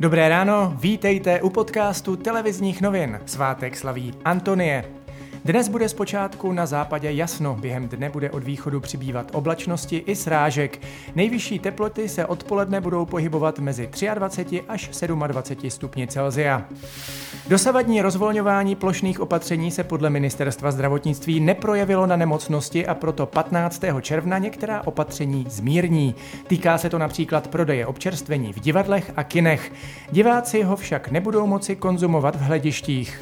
Dobré ráno, vítejte u podcastu televizních novin. Svátek slaví Antonie. Dnes bude zpočátku na západě jasno, během dne bude od východu přibývat oblačnosti i srážek. Nejvyšší teploty se odpoledne budou pohybovat mezi 23 až 27 stupni Celzia. Dosavadní rozvolňování plošných opatření se podle ministerstva zdravotnictví neprojevilo na nemocnosti a proto 15. června některá opatření zmírní. Týká se to například prodeje občerstvení v divadlech a kinech. Diváci ho však nebudou moci konzumovat v hledištích.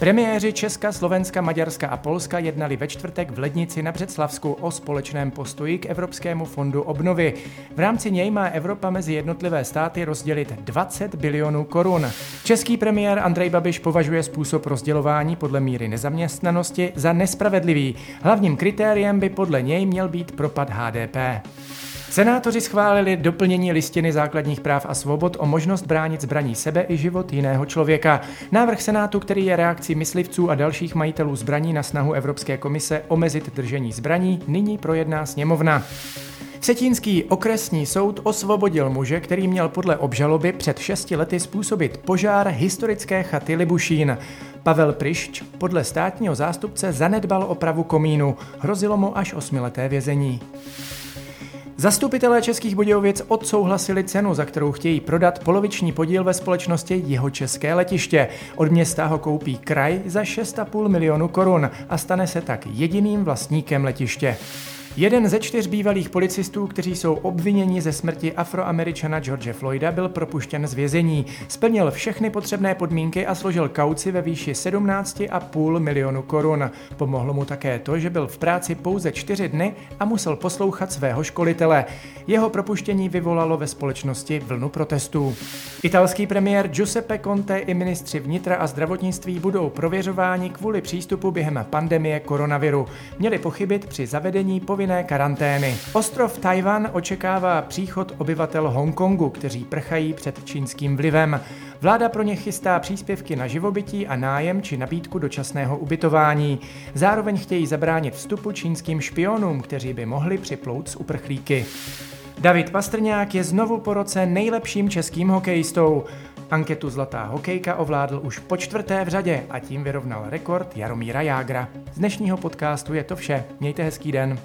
Premiéři Česka, Slovenska, Maďarska a Polska jednali ve čtvrtek v Lednici na Břeclavsku o společném postoji k Evropskému fondu obnovy. V rámci něj má Evropa mezi jednotlivé státy rozdělit 20 bilionů korun. Český premiér Andrej Babiš považuje způsob rozdělování podle míry nezaměstnanosti za nespravedlivý. Hlavním kritériem by podle něj měl být propad HDP. Senátoři schválili doplnění listiny základních práv a svobod o možnost bránit zbraní sebe i život jiného člověka. Návrh Senátu, který je reakcí myslivců a dalších majitelů zbraní na snahu Evropské komise omezit držení zbraní, nyní projedná sněmovna. Vsetínský okresní soud osvobodil muže, který měl podle obžaloby před šesti lety způsobit požár historické chaty Libušín. Pavel Prišč podle státního zástupce zanedbal opravu komínu. Hrozilo mu až osmileté vězení. Zastupitelé Českých Budějovic odsouhlasili cenu, za kterou chtějí prodat poloviční podíl ve společnosti Jeho České letiště. Od města ho koupí kraj za 6,5 milionu korun a stane se tak jediným vlastníkem letiště. Jeden ze čtyř bývalých policistů, kteří jsou obviněni ze smrti afroameričana George Floyda, byl propuštěn z vězení. Splnil všechny potřebné podmínky a složil kauci ve výši 17,5 milionu korun. Pomohlo mu také to, že byl v práci pouze čtyři dny a musel poslouchat svého školitele. Jeho propuštění vyvolalo ve společnosti vlnu protestů. Italský premiér Giuseppe Conte i ministři vnitra a zdravotnictví budou prověřováni kvůli přístupu během pandemie koronaviru. Měli pochybit při zavedení povinné karantény. Ostrov Tajvan očekává příchod obyvatel Hongkongu, kteří prchají před čínským vlivem. Vláda pro ně chystá příspěvky na živobytí a nájem či nabídku dočasného ubytování. Zároveň chtějí zabránit vstupu čínským špionům, kteří by mohli připlout z uprchlíky. David Pastrňák je znovu po roce nejlepším českým hokejistou. Anketu Zlatá hokejka ovládl už po čtvrté v řadě a tím vyrovnal rekord Jaromíra Jágra. Z dnešního podcastu je to vše. Mějte hezký den.